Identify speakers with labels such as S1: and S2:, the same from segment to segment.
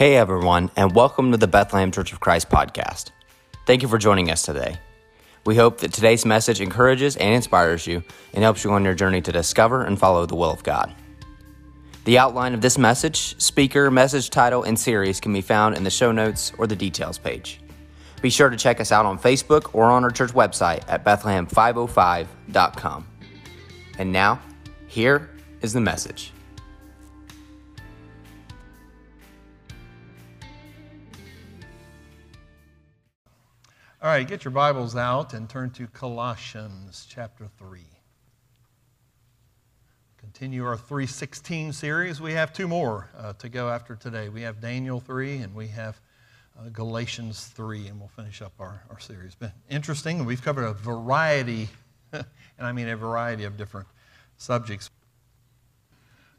S1: Hey everyone, and welcome to the Bethlehem Church of Christ podcast. Thank you for joining us today. We hope that today's message encourages and inspires you and helps you on your journey to discover and follow the will of God. The outline of this message, speaker, message title, and series can be found in the show notes or the details page. Be sure to check us out on Facebook or on our church website at Bethlehem505.com. And now, here is the message.
S2: All right, get your Bibles out and turn to Colossians chapter 3. Continue our 316 series. We have two more uh, to go after today. We have Daniel 3 and we have uh, Galatians 3, and we'll finish up our, our series. Been interesting. We've covered a variety, and I mean a variety of different subjects.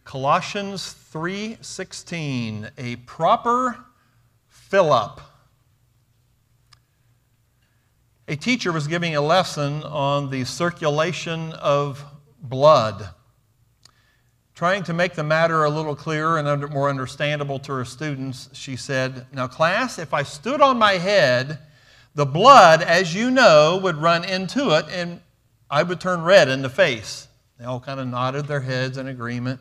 S2: Colossians 3:16, a proper fill up a teacher was giving a lesson on the circulation of blood. Trying to make the matter a little clearer and more understandable to her students, she said, Now, class, if I stood on my head, the blood, as you know, would run into it and I would turn red in the face. They all kind of nodded their heads in agreement.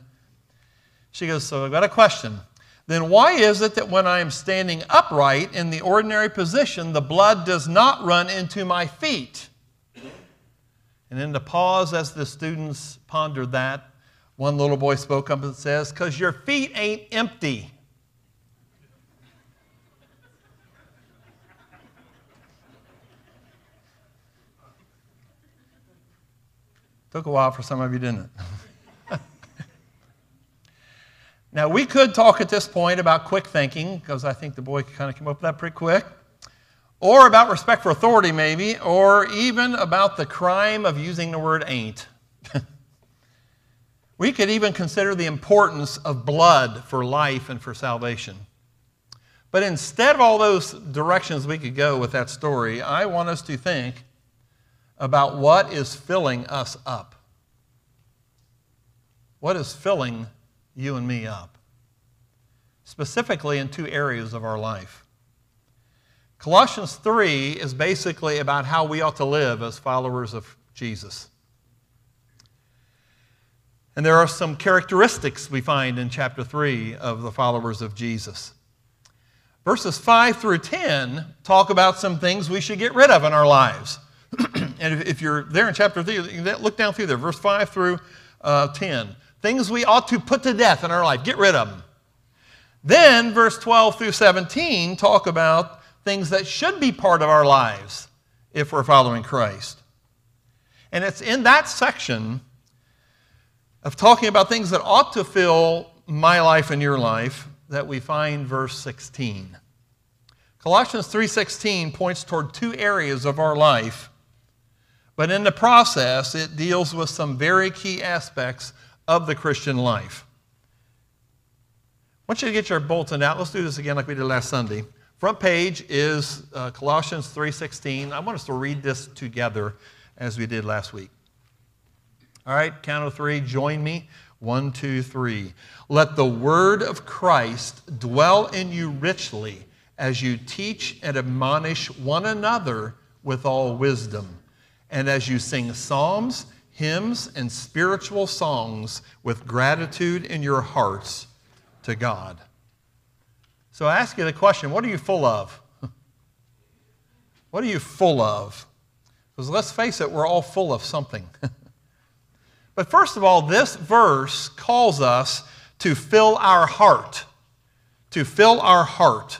S2: She goes, So I've got a question then why is it that when I am standing upright in the ordinary position, the blood does not run into my feet? And in the pause as the students pondered that, one little boy spoke up and says, Because your feet ain't empty. Took a while for some of you, didn't it? Now, we could talk at this point about quick thinking, because I think the boy kind of came up with that pretty quick, or about respect for authority, maybe, or even about the crime of using the word ain't. we could even consider the importance of blood for life and for salvation. But instead of all those directions we could go with that story, I want us to think about what is filling us up. What is filling you and me up, specifically in two areas of our life. Colossians 3 is basically about how we ought to live as followers of Jesus. And there are some characteristics we find in chapter 3 of the followers of Jesus. Verses 5 through 10 talk about some things we should get rid of in our lives. and if you're there in chapter 3, look down through there, verse 5 through uh, 10. Things we ought to put to death in our life, get rid of them. Then, verse 12 through 17 talk about things that should be part of our lives if we're following Christ. And it's in that section of talking about things that ought to fill my life and your life that we find verse 16. Colossians 3:16 points toward two areas of our life, but in the process it deals with some very key aspects of the Christian life. I want you to get your bulletin out. Let's do this again like we did last Sunday. Front page is uh, Colossians 3.16. I want us to read this together as we did last week. All right, count of three, join me. One, two, three. Let the word of Christ dwell in you richly as you teach and admonish one another with all wisdom, and as you sing psalms hymns and spiritual songs with gratitude in your hearts to God. So I ask you the question what are you full of? what are you full of? Because let's face it, we're all full of something. but first of all, this verse calls us to fill our heart. To fill our heart.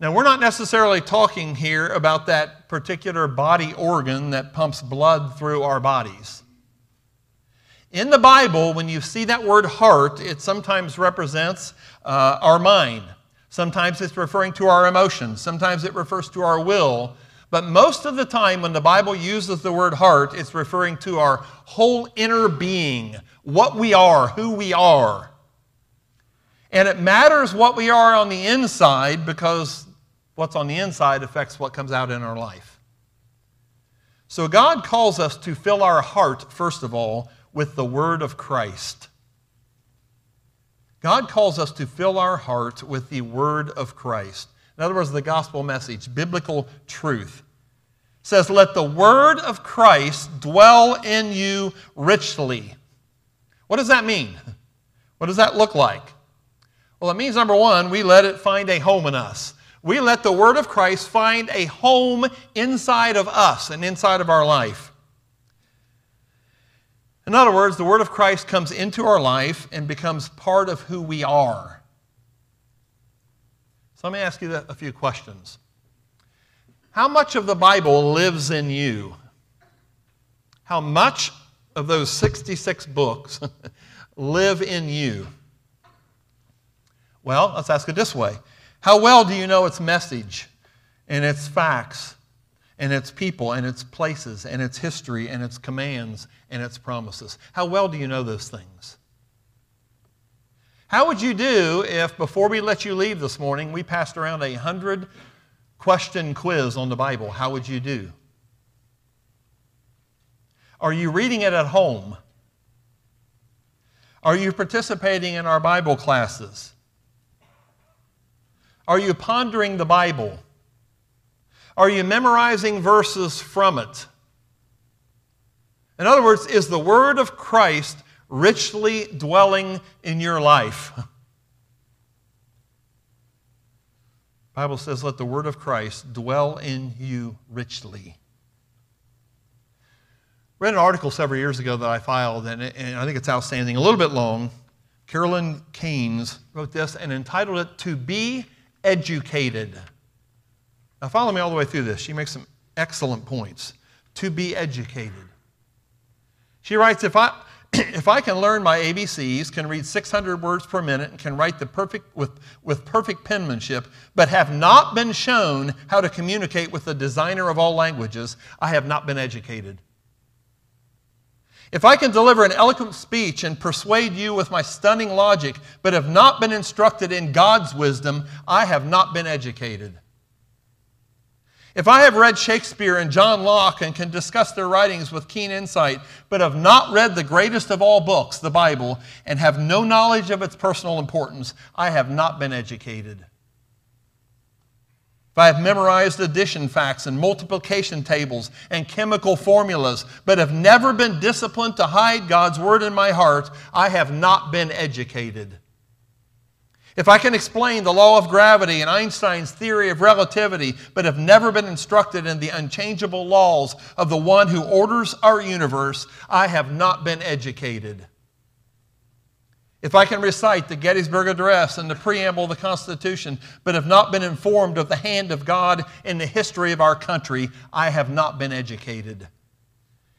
S2: Now, we're not necessarily talking here about that particular body organ that pumps blood through our bodies. In the Bible, when you see that word heart, it sometimes represents uh, our mind. Sometimes it's referring to our emotions. Sometimes it refers to our will. But most of the time, when the Bible uses the word heart, it's referring to our whole inner being, what we are, who we are. And it matters what we are on the inside because what's on the inside affects what comes out in our life. So God calls us to fill our heart, first of all, with the word of Christ. God calls us to fill our heart with the word of Christ. In other words, the gospel message, biblical truth. It says, Let the word of Christ dwell in you richly. What does that mean? What does that look like? Well, it means number one, we let it find a home in us. We let the word of Christ find a home inside of us and inside of our life. In other words, the word of Christ comes into our life and becomes part of who we are. So let me ask you a few questions. How much of the Bible lives in you? How much of those 66 books live in you? Well, let's ask it this way How well do you know its message and its facts and its people and its places and its history and its commands and its promises? How well do you know those things? How would you do if, before we let you leave this morning, we passed around a hundred question quiz on the Bible? How would you do? Are you reading it at home? Are you participating in our Bible classes? Are you pondering the Bible? Are you memorizing verses from it? In other words, is the Word of Christ richly dwelling in your life? The Bible says, let the Word of Christ dwell in you richly read an article several years ago that I filed, and, and I think it's outstanding, a little bit long. Carolyn Keynes wrote this and entitled it To Be Educated. Now, follow me all the way through this. She makes some excellent points. To be educated. She writes If I, if I can learn my ABCs, can read 600 words per minute, and can write the perfect, with, with perfect penmanship, but have not been shown how to communicate with the designer of all languages, I have not been educated. If I can deliver an eloquent speech and persuade you with my stunning logic, but have not been instructed in God's wisdom, I have not been educated. If I have read Shakespeare and John Locke and can discuss their writings with keen insight, but have not read the greatest of all books, the Bible, and have no knowledge of its personal importance, I have not been educated. I have memorized addition facts and multiplication tables and chemical formulas, but have never been disciplined to hide God's word in my heart, I have not been educated. If I can explain the law of gravity and Einstein's theory of relativity, but have never been instructed in the unchangeable laws of the one who orders our universe, I have not been educated. If I can recite the Gettysburg Address and the preamble of the Constitution, but have not been informed of the hand of God in the history of our country, I have not been educated.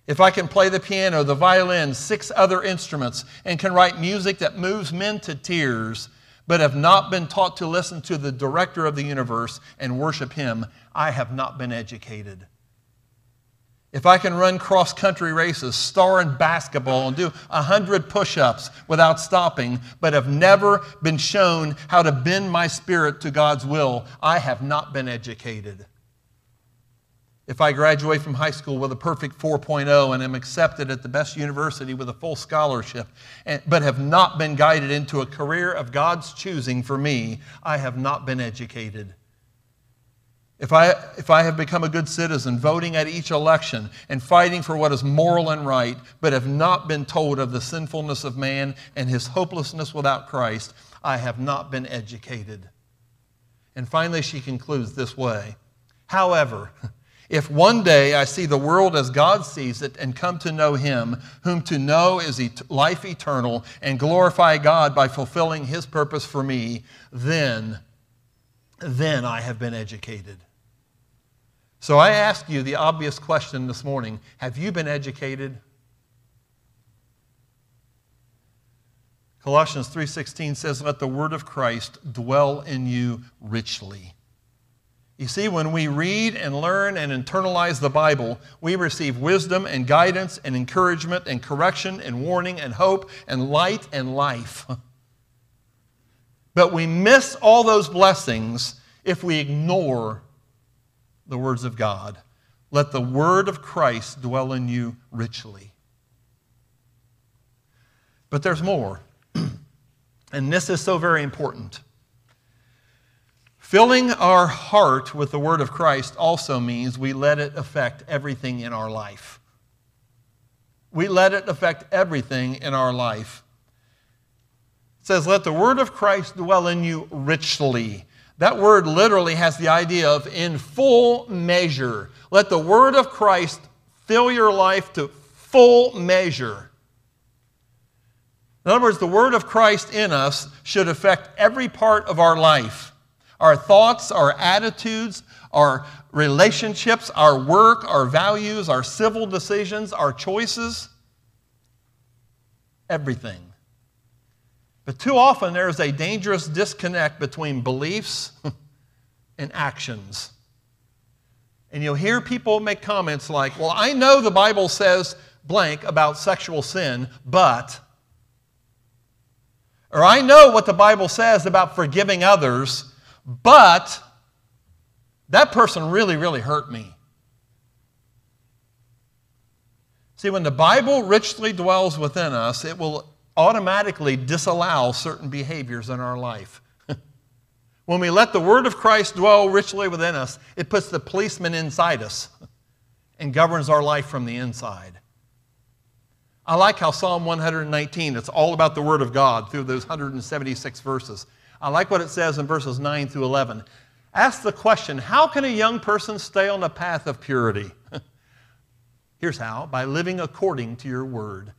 S2: If I can play the piano, the violin, six other instruments, and can write music that moves men to tears, but have not been taught to listen to the director of the universe and worship him, I have not been educated. If I can run cross country races, star in basketball, and do 100 push ups without stopping, but have never been shown how to bend my spirit to God's will, I have not been educated. If I graduate from high school with a perfect 4.0 and am accepted at the best university with a full scholarship, but have not been guided into a career of God's choosing for me, I have not been educated. If I, if I have become a good citizen, voting at each election and fighting for what is moral and right, but have not been told of the sinfulness of man and his hopelessness without Christ, I have not been educated. And finally, she concludes this way However, if one day I see the world as God sees it and come to know Him, whom to know is life eternal, and glorify God by fulfilling His purpose for me, then, then I have been educated. So I ask you the obvious question this morning Have you been educated? Colossians 3:16 says let the word of Christ dwell in you richly. You see when we read and learn and internalize the Bible, we receive wisdom and guidance and encouragement and correction and warning and hope and light and life. But we miss all those blessings if we ignore the words of God. Let the word of Christ dwell in you richly. But there's more. And this is so very important. Filling our heart with the Word of Christ also means we let it affect everything in our life. We let it affect everything in our life. It says, Let the Word of Christ dwell in you richly. That word literally has the idea of in full measure. Let the Word of Christ fill your life to full measure. In other words, the Word of Christ in us should affect every part of our life our thoughts, our attitudes, our relationships, our work, our values, our civil decisions, our choices, everything. But too often there is a dangerous disconnect between beliefs and actions. And you'll hear people make comments like, Well, I know the Bible says blank about sexual sin, but. Or I know what the Bible says about forgiving others, but that person really, really hurt me. See, when the Bible richly dwells within us, it will automatically disallow certain behaviors in our life. when we let the Word of Christ dwell richly within us, it puts the policeman inside us and governs our life from the inside. I like how Psalm 119, it's all about the Word of God through those 176 verses. I like what it says in verses 9 through 11. Ask the question how can a young person stay on the path of purity? Here's how by living according to your word.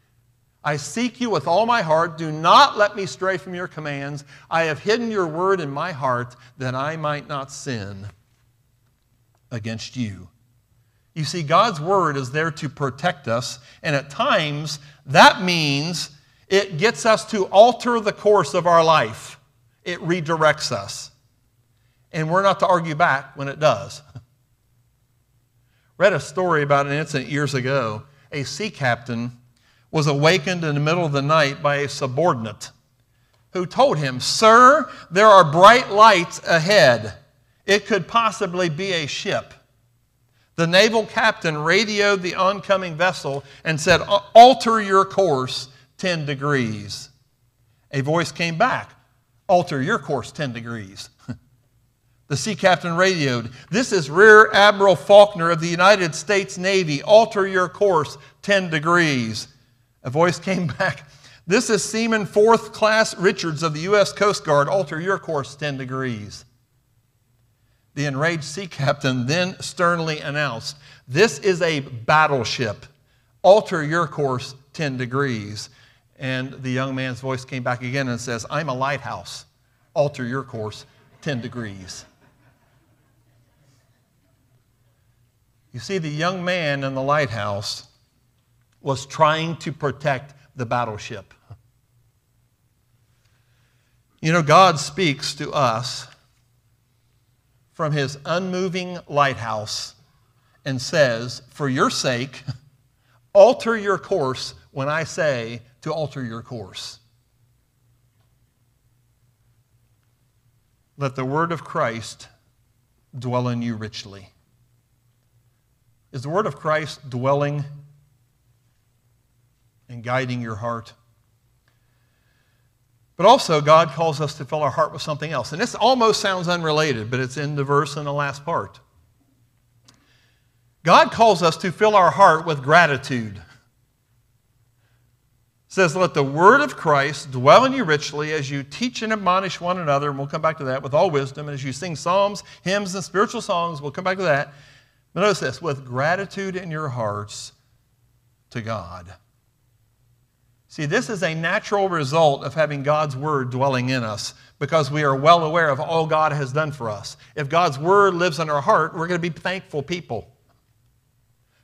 S2: I seek you with all my heart. Do not let me stray from your commands. I have hidden your word in my heart that I might not sin against you. You see, God's word is there to protect us, and at times that means it gets us to alter the course of our life it redirects us. And we're not to argue back when it does. Read a story about an incident years ago. A sea captain was awakened in the middle of the night by a subordinate who told him, Sir, there are bright lights ahead. It could possibly be a ship. The naval captain radioed the oncoming vessel and said, Alter your course 10 degrees. A voice came back alter your course 10 degrees. the sea captain radioed, This is Rear Admiral Faulkner of the United States Navy. Alter your course 10 degrees. A voice came back, This is Seaman 4th Class Richards of the U.S. Coast Guard. Alter your course 10 degrees. The enraged sea captain then sternly announced, This is a battleship. Alter your course 10 degrees. And the young man's voice came back again and says, I'm a lighthouse. Alter your course 10 degrees. You see, the young man in the lighthouse was trying to protect the battleship. You know, God speaks to us from his unmoving lighthouse and says, For your sake, alter your course when I say to alter your course. Let the word of Christ dwell in you richly. Is the word of Christ dwelling and guiding your heart? But also, God calls us to fill our heart with something else. And this almost sounds unrelated, but it's in the verse in the last part. God calls us to fill our heart with gratitude says, Let the word of Christ dwell in you richly as you teach and admonish one another, and we'll come back to that with all wisdom, and as you sing psalms, hymns, and spiritual songs, we'll come back to that. But notice this with gratitude in your hearts to God. See, this is a natural result of having God's word dwelling in us because we are well aware of all God has done for us. If God's word lives in our heart, we're going to be thankful people.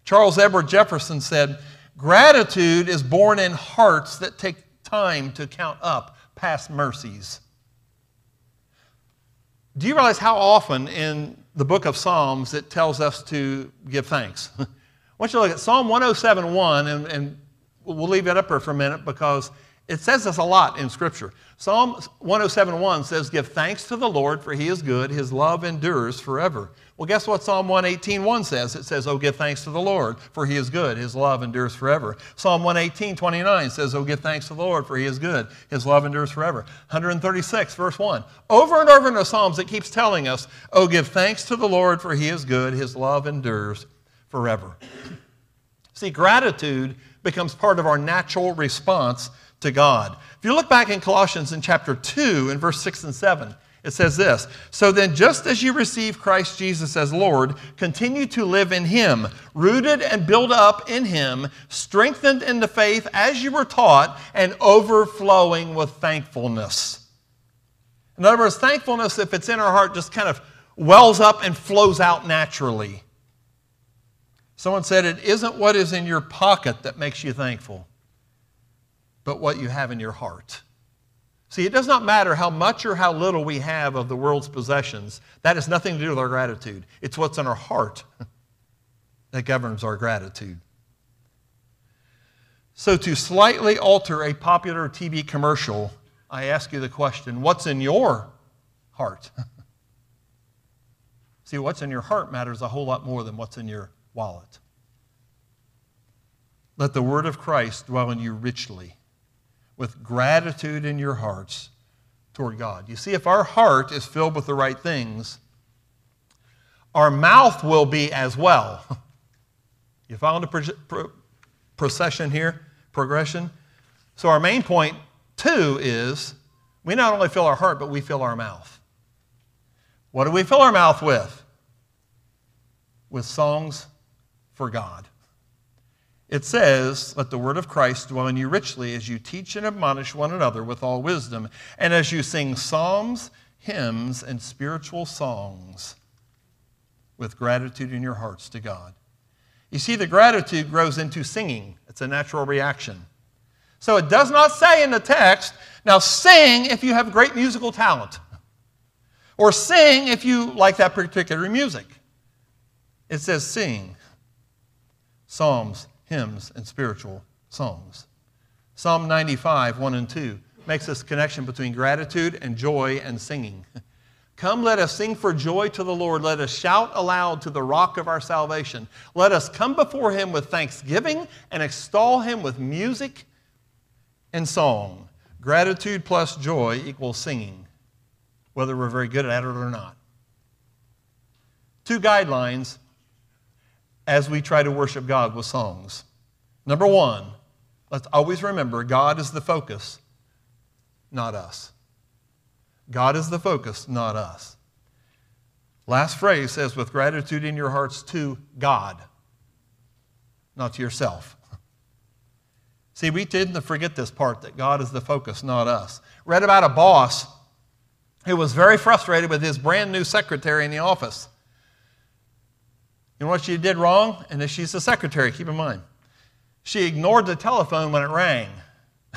S2: Charles Edward Jefferson said, Gratitude is born in hearts that take time to count up past mercies. Do you realize how often in the book of Psalms it tells us to give thanks? I want you to look at Psalm 107.1, and, and we'll leave that up there for a minute because it says this a lot in Scripture. Psalm 107.1 says, Give thanks to the Lord, for he is good, his love endures forever. Well, guess what Psalm 118.1 says? It says, Oh, give thanks to the Lord, for he is good. His love endures forever. Psalm 118.29 says, Oh, give thanks to the Lord, for he is good. His love endures forever. 136, verse 1. Over and over in the Psalms, it keeps telling us, Oh, give thanks to the Lord, for he is good. His love endures forever. See, gratitude becomes part of our natural response to God. If you look back in Colossians in chapter 2, in verse 6 and 7, it says this So then, just as you receive Christ Jesus as Lord, continue to live in Him, rooted and built up in Him, strengthened in the faith as you were taught, and overflowing with thankfulness. In other words, thankfulness, if it's in our heart, just kind of wells up and flows out naturally. Someone said, It isn't what is in your pocket that makes you thankful, but what you have in your heart. See, it does not matter how much or how little we have of the world's possessions. That has nothing to do with our gratitude. It's what's in our heart that governs our gratitude. So, to slightly alter a popular TV commercial, I ask you the question what's in your heart? See, what's in your heart matters a whole lot more than what's in your wallet. Let the word of Christ dwell in you richly with gratitude in your hearts toward God. You see, if our heart is filled with the right things, our mouth will be as well. You follow the procession here, progression? So, our main point, two, is we not only fill our heart, but we fill our mouth. What do we fill our mouth with? With songs for God. It says, Let the word of Christ dwell in you richly as you teach and admonish one another with all wisdom, and as you sing psalms, hymns, and spiritual songs with gratitude in your hearts to God. You see, the gratitude grows into singing, it's a natural reaction. So it does not say in the text, now sing if you have great musical talent, or sing if you like that particular music. It says sing psalms, hymns, and spiritual songs. Psalm 95, 1 and 2 makes this connection between gratitude and joy and singing. Come, let us sing for joy to the Lord. Let us shout aloud to the rock of our salvation. Let us come before him with thanksgiving and extol him with music and song. Gratitude plus joy equals singing, whether we're very good at it or not. Two guidelines as we try to worship God with songs. Number one, let's always remember God is the focus, not us. God is the focus, not us. Last phrase says, with gratitude in your hearts to God, not to yourself. See, we tend to forget this part that God is the focus, not us. Read about a boss who was very frustrated with his brand new secretary in the office. You know what she did wrong? And she's the secretary, keep in mind. She ignored the telephone when it rang.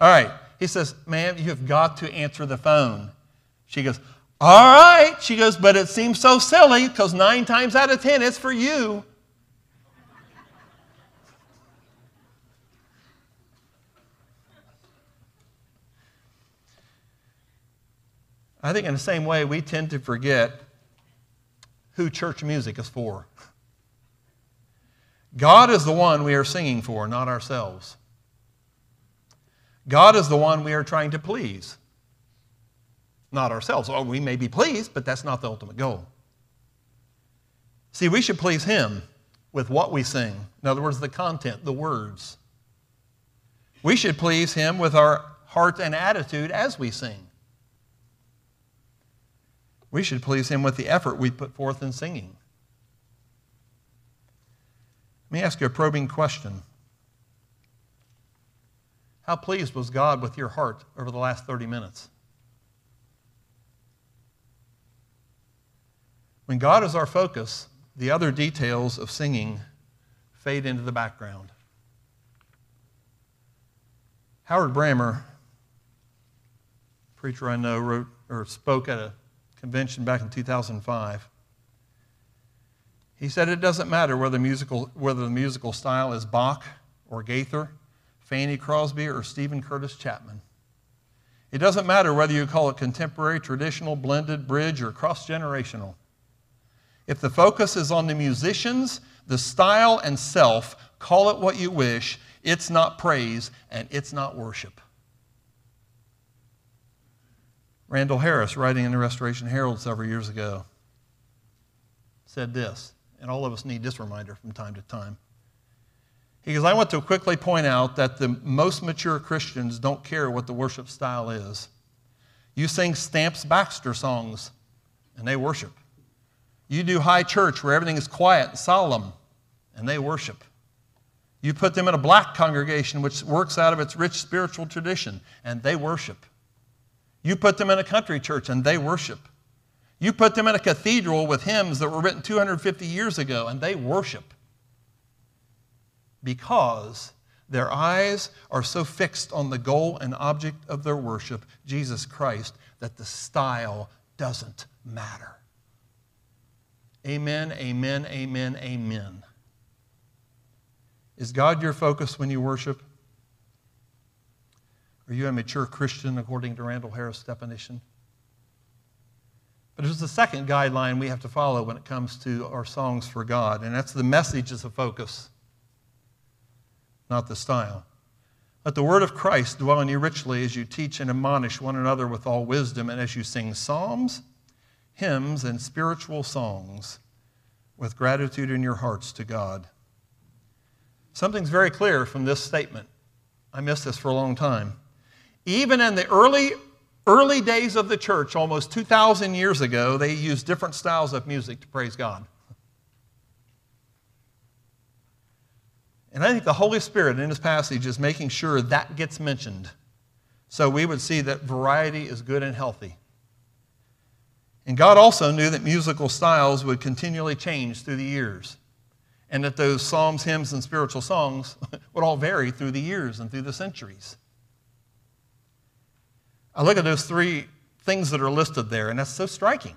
S2: All right. He says, Ma'am, you have got to answer the phone. She goes, All right. She goes, But it seems so silly because nine times out of ten it's for you. I think in the same way, we tend to forget who church music is for. God is the one we are singing for, not ourselves. God is the one we are trying to please, not ourselves. Oh, we may be pleased, but that's not the ultimate goal. See, we should please Him with what we sing. In other words, the content, the words. We should please Him with our heart and attitude as we sing. We should please Him with the effort we put forth in singing. Let me ask you a probing question. How pleased was God with your heart over the last 30 minutes? When God is our focus, the other details of singing fade into the background. Howard Brammer, preacher I know, wrote or spoke at a convention back in 2005. He said it doesn't matter whether, musical, whether the musical style is Bach or Gaither, Fanny Crosby, or Steven Curtis Chapman. It doesn't matter whether you call it contemporary, traditional, blended, bridge, or cross generational. If the focus is on the musicians, the style, and self, call it what you wish, it's not praise and it's not worship. Randall Harris, writing in the Restoration Herald several years ago, said this, and all of us need this reminder from time to time. He goes, I want to quickly point out that the most mature Christians don't care what the worship style is. You sing Stamps Baxter songs, and they worship. You do high church where everything is quiet and solemn, and they worship. You put them in a black congregation which works out of its rich spiritual tradition, and they worship. You put them in a country church, and they worship. You put them in a cathedral with hymns that were written 250 years ago, and they worship. Because their eyes are so fixed on the goal and object of their worship, Jesus Christ, that the style doesn't matter. Amen, amen, amen, amen. Is God your focus when you worship? Are you a mature Christian according to Randall Harris' definition? But there's a second guideline we have to follow when it comes to our songs for God, and that's the message as a focus, not the style. Let the word of Christ dwell in you richly as you teach and admonish one another with all wisdom, and as you sing psalms, hymns, and spiritual songs with gratitude in your hearts to God. Something's very clear from this statement. I missed this for a long time. Even in the early early days of the church, almost 2,000 years ago, they used different styles of music to praise God. And I think the Holy Spirit in this passage is making sure that gets mentioned. So we would see that variety is good and healthy. And God also knew that musical styles would continually change through the years. And that those psalms, hymns, and spiritual songs would all vary through the years and through the centuries. I look at those three things that are listed there, and that's so striking.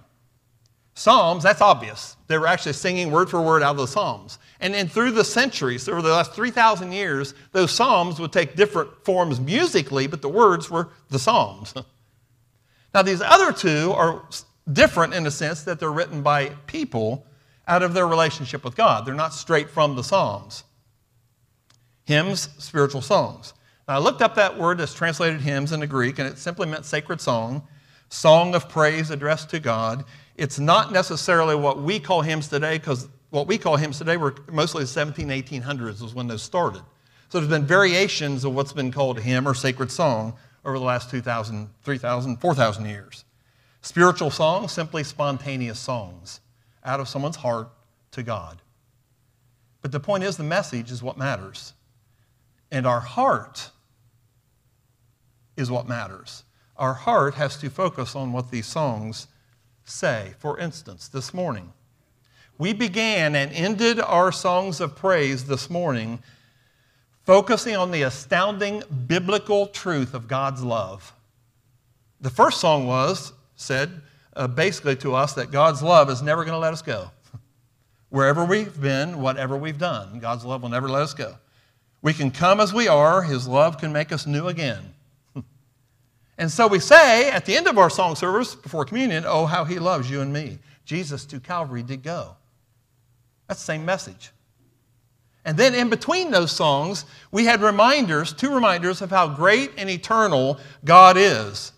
S2: Psalms, that's obvious. They were actually singing word for word out of the Psalms. And then through the centuries, over the last 3,000 years, those Psalms would take different forms musically, but the words were the Psalms. now, these other two are different in the sense that they're written by people out of their relationship with God. They're not straight from the Psalms. Hymns, spiritual songs. I looked up that word that's translated hymns in the Greek, and it simply meant sacred song, song of praise addressed to God. It's not necessarily what we call hymns today, because what we call hymns today were mostly the 17, 1800s was when those started. So there's been variations of what's been called hymn or sacred song over the last 2,000, 3,000, 4,000 years. Spiritual songs, simply spontaneous songs out of someone's heart to God. But the point is, the message is what matters. And our heart is what matters. Our heart has to focus on what these songs say. For instance, this morning, we began and ended our songs of praise this morning focusing on the astounding biblical truth of God's love. The first song was, said uh, basically to us that God's love is never going to let us go. Wherever we've been, whatever we've done, God's love will never let us go. We can come as we are, His love can make us new again. And so we say at the end of our song service before communion, Oh, how he loves you and me. Jesus to Calvary did go. That's the same message. And then in between those songs, we had reminders, two reminders of how great and eternal God is.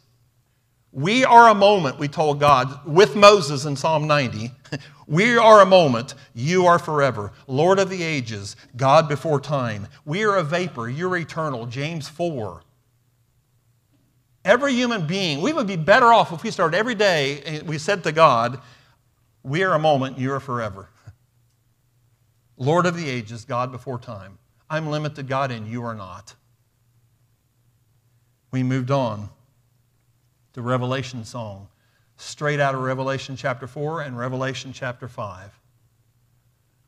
S2: We are a moment, we told God with Moses in Psalm 90. we are a moment, you are forever. Lord of the ages, God before time. We are a vapor, you're eternal. James 4. Every human being, we would be better off if we started every day and we said to God, We are a moment, you are forever. Lord of the ages, God before time. I'm limited, God, and you are not. We moved on to Revelation song, straight out of Revelation chapter 4 and Revelation chapter 5.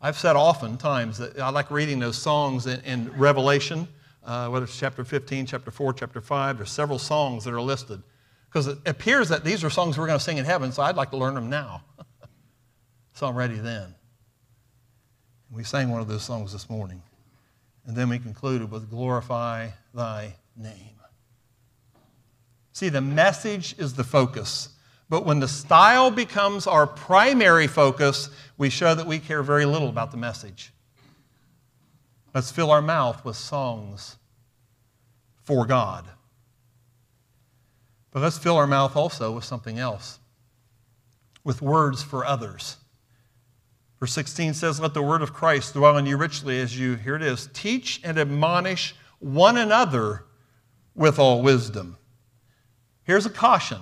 S2: I've said often times that I like reading those songs in, in Revelation uh, whether it's chapter 15, chapter 4, chapter 5. There's several songs that are listed. Because it appears that these are songs we're going to sing in heaven, so I'd like to learn them now. so I'm ready then. We sang one of those songs this morning. And then we concluded with Glorify Thy Name. See, the message is the focus, But when the style becomes our primary focus, we show that we care very little about the message. Let's fill our mouth with songs for God. But let's fill our mouth also with something else, with words for others. Verse 16 says, Let the word of Christ dwell in you richly as you, here it is, teach and admonish one another with all wisdom. Here's a caution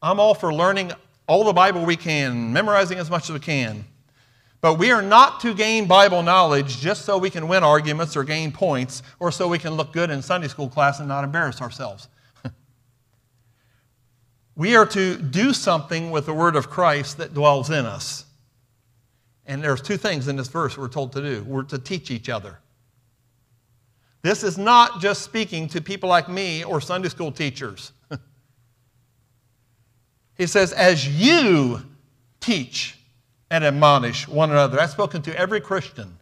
S2: I'm all for learning all the Bible we can, memorizing as much as we can. But we are not to gain Bible knowledge just so we can win arguments or gain points or so we can look good in Sunday school class and not embarrass ourselves. we are to do something with the Word of Christ that dwells in us. And there's two things in this verse we're told to do. We're to teach each other. This is not just speaking to people like me or Sunday school teachers. he says, as you teach and admonish one another. That's spoken to every Christian.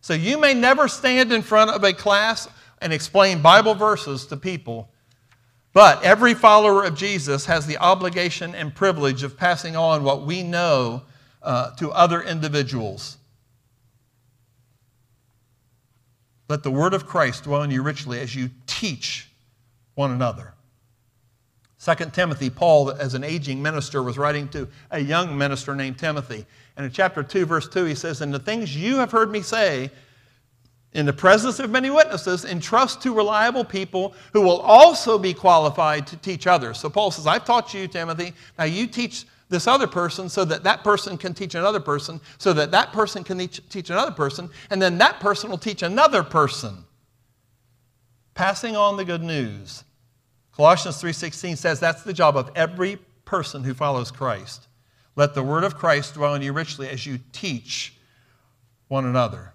S2: So you may never stand in front of a class and explain Bible verses to people, but every follower of Jesus has the obligation and privilege of passing on what we know uh, to other individuals. Let the word of Christ dwell in you richly as you teach one another. 2 Timothy, Paul, as an aging minister, was writing to a young minister named Timothy. And in chapter 2, verse 2, he says, And the things you have heard me say in the presence of many witnesses, entrust to reliable people who will also be qualified to teach others. So Paul says, I've taught you, Timothy. Now you teach this other person so that that person can teach another person, so that that person can teach another person, and then that person will teach another person. Passing on the good news. Colossians 3:16 says that's the job of every person who follows Christ. Let the word of Christ dwell in you richly as you teach one another.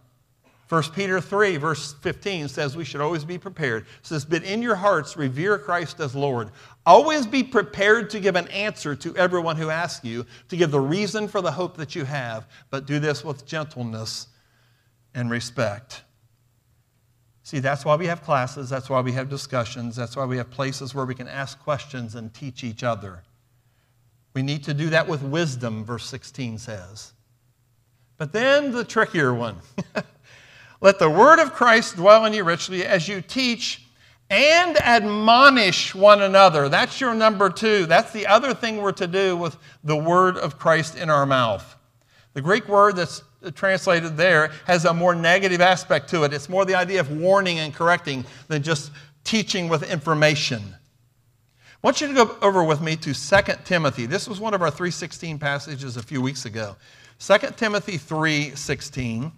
S2: 1 Peter 3, verse 15 says we should always be prepared. It says, But in your hearts revere Christ as Lord. Always be prepared to give an answer to everyone who asks you, to give the reason for the hope that you have, but do this with gentleness and respect. See, that's why we have classes, that's why we have discussions, that's why we have places where we can ask questions and teach each other. We need to do that with wisdom, verse 16 says. But then the trickier one. Let the word of Christ dwell in you richly as you teach and admonish one another. That's your number two. That's the other thing we're to do with the word of Christ in our mouth. The Greek word that's translated there has a more negative aspect to it. It's more the idea of warning and correcting than just teaching with information. I want you to go over with me to 2 Timothy. This was one of our 316 passages a few weeks ago. 2 Timothy 3:16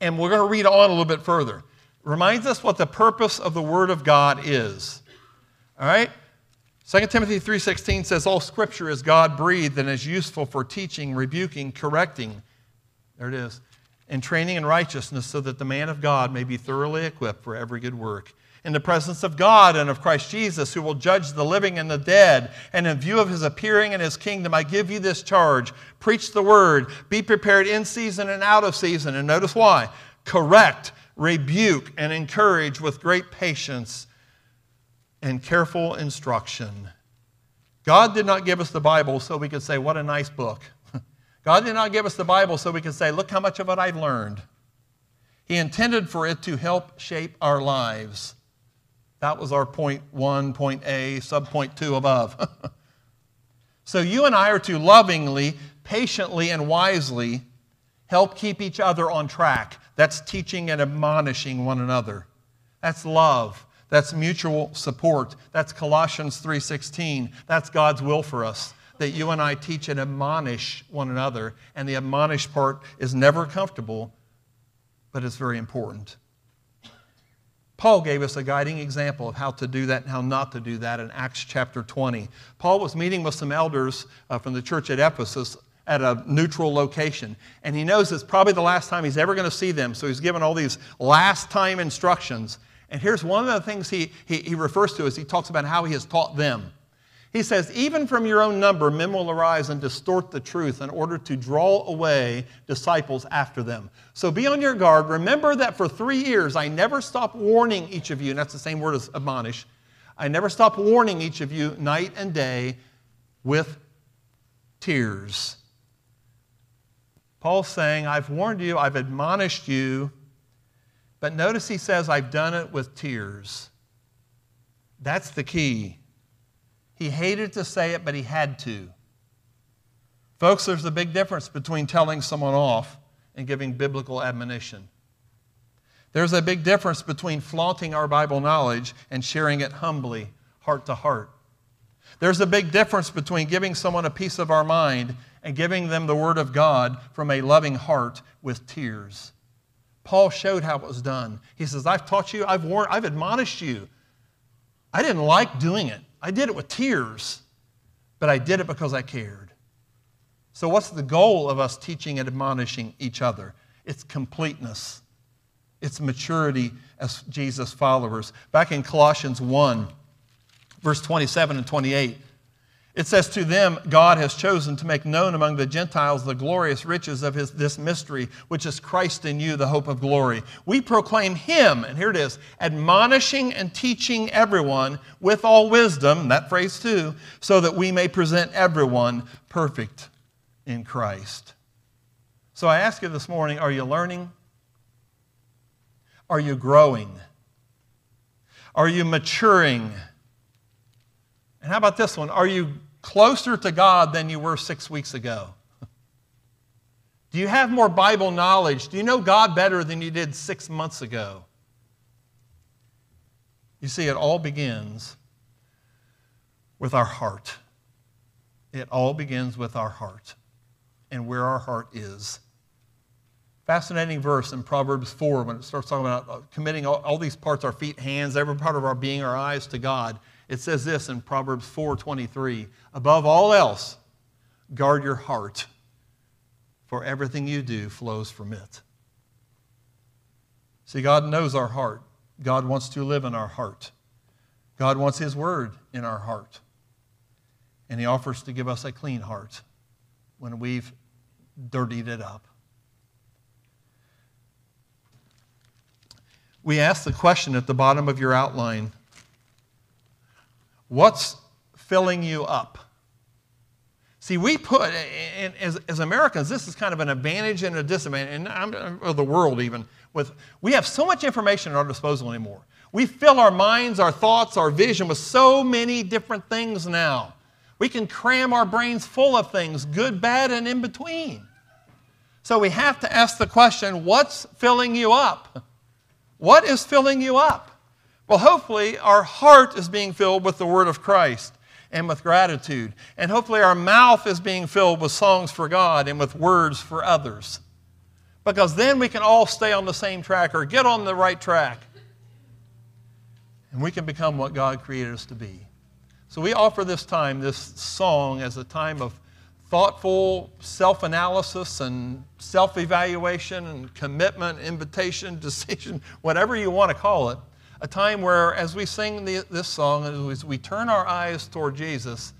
S2: and we're going to read on a little bit further. Reminds us what the purpose of the Word of God is. All right? 2 Timothy 3:16 says all scripture is God-breathed and is useful for teaching, rebuking, correcting. There it is. And training in righteousness so that the man of God may be thoroughly equipped for every good work. In the presence of God and of Christ Jesus, who will judge the living and the dead, and in view of his appearing in his kingdom, I give you this charge preach the word, be prepared in season and out of season. And notice why correct, rebuke, and encourage with great patience and careful instruction. God did not give us the Bible so we could say, What a nice book. God did not give us the Bible so we could say, Look how much of it I've learned. He intended for it to help shape our lives. That was our point one, point A, sub point two above. so you and I are to lovingly, patiently, and wisely help keep each other on track. That's teaching and admonishing one another. That's love. That's mutual support. That's Colossians 3:16. That's God's will for us that you and I teach and admonish one another. And the admonish part is never comfortable, but it's very important. Paul gave us a guiding example of how to do that and how not to do that in Acts chapter 20. Paul was meeting with some elders uh, from the church at Ephesus at a neutral location. And he knows it's probably the last time he's ever going to see them. So he's given all these last time instructions. And here's one of the things he, he, he refers to as he talks about how he has taught them. He says, Even from your own number, men will arise and distort the truth in order to draw away disciples after them. So be on your guard. Remember that for three years I never stopped warning each of you, and that's the same word as admonish. I never stop warning each of you night and day with tears. Paul's saying, I've warned you, I've admonished you, but notice he says, I've done it with tears. That's the key. He hated to say it, but he had to. Folks, there's a big difference between telling someone off and giving biblical admonition. There's a big difference between flaunting our Bible knowledge and sharing it humbly, heart to heart. There's a big difference between giving someone a piece of our mind and giving them the Word of God from a loving heart with tears. Paul showed how it was done. He says, I've taught you, I've warned, I've admonished you. I didn't like doing it. I did it with tears, but I did it because I cared. So, what's the goal of us teaching and admonishing each other? It's completeness, it's maturity as Jesus' followers. Back in Colossians 1, verse 27 and 28, it says, To them God has chosen to make known among the Gentiles the glorious riches of his, this mystery, which is Christ in you, the hope of glory. We proclaim him, and here it is, admonishing and teaching everyone with all wisdom, that phrase too, so that we may present everyone perfect in Christ. So I ask you this morning are you learning? Are you growing? Are you maturing? And how about this one? Are you closer to God than you were six weeks ago? Do you have more Bible knowledge? Do you know God better than you did six months ago? You see, it all begins with our heart. It all begins with our heart and where our heart is. Fascinating verse in Proverbs 4 when it starts talking about uh, committing all, all these parts, our feet, hands, every part of our being, our eyes to God. It says this in Proverbs 4:23, above all else, guard your heart, for everything you do flows from it. See, God knows our heart. God wants to live in our heart. God wants His word in our heart. And He offers to give us a clean heart when we've dirtied it up. We ask the question at the bottom of your outline What's filling you up? See, we put, as, as Americans, this is kind of an advantage and a disadvantage, and of the world even, with, we have so much information at our disposal anymore. We fill our minds, our thoughts, our vision with so many different things now. We can cram our brains full of things, good, bad, and in between. So we have to ask the question what's filling you up? What is filling you up? Well, hopefully, our heart is being filled with the Word of Christ and with gratitude. And hopefully, our mouth is being filled with songs for God and with words for others. Because then we can all stay on the same track or get on the right track. And we can become what God created us to be. So we offer this time, this song, as a time of thoughtful self analysis and self evaluation and commitment, invitation, decision, whatever you want to call it. A time where, as we sing the, this song, as we turn our eyes toward Jesus,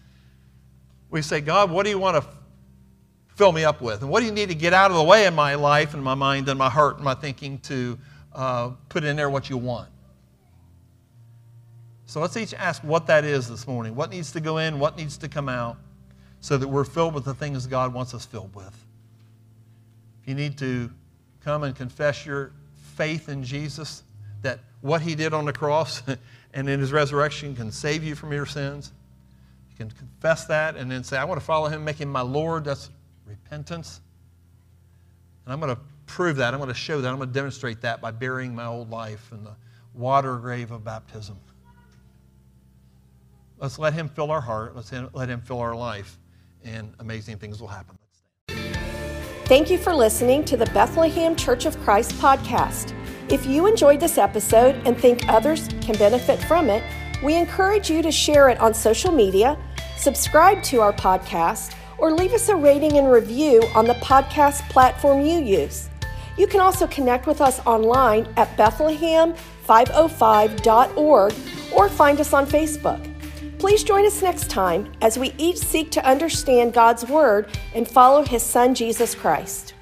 S2: we say, God, what do you want to fill me up with? And what do you need to get out of the way in my life and my mind and my heart and my thinking to uh, put in there what you want? So let's each ask what that is this morning. What needs to go in? What needs to come out? so that we're filled with the things God wants us filled with. If you need to come and confess your faith in Jesus, that what he did on the cross and in his resurrection can save you from your sins, you can confess that and then say, I want to follow him, make him my Lord. That's repentance. And I'm going to prove that. I'm going to show that. I'm going to demonstrate that by burying my old life in the water grave of baptism. Let's let him fill our heart. Let's let him fill our life and amazing things will happen.
S3: Thank you for listening to the Bethlehem Church of Christ podcast. If you enjoyed this episode and think others can benefit from it, we encourage you to share it on social media, subscribe to our podcast, or leave us a rating and review on the podcast platform you use. You can also connect with us online at Bethlehem505.org or find us on Facebook. Please join us next time as we each seek to understand God's Word and follow His Son, Jesus Christ.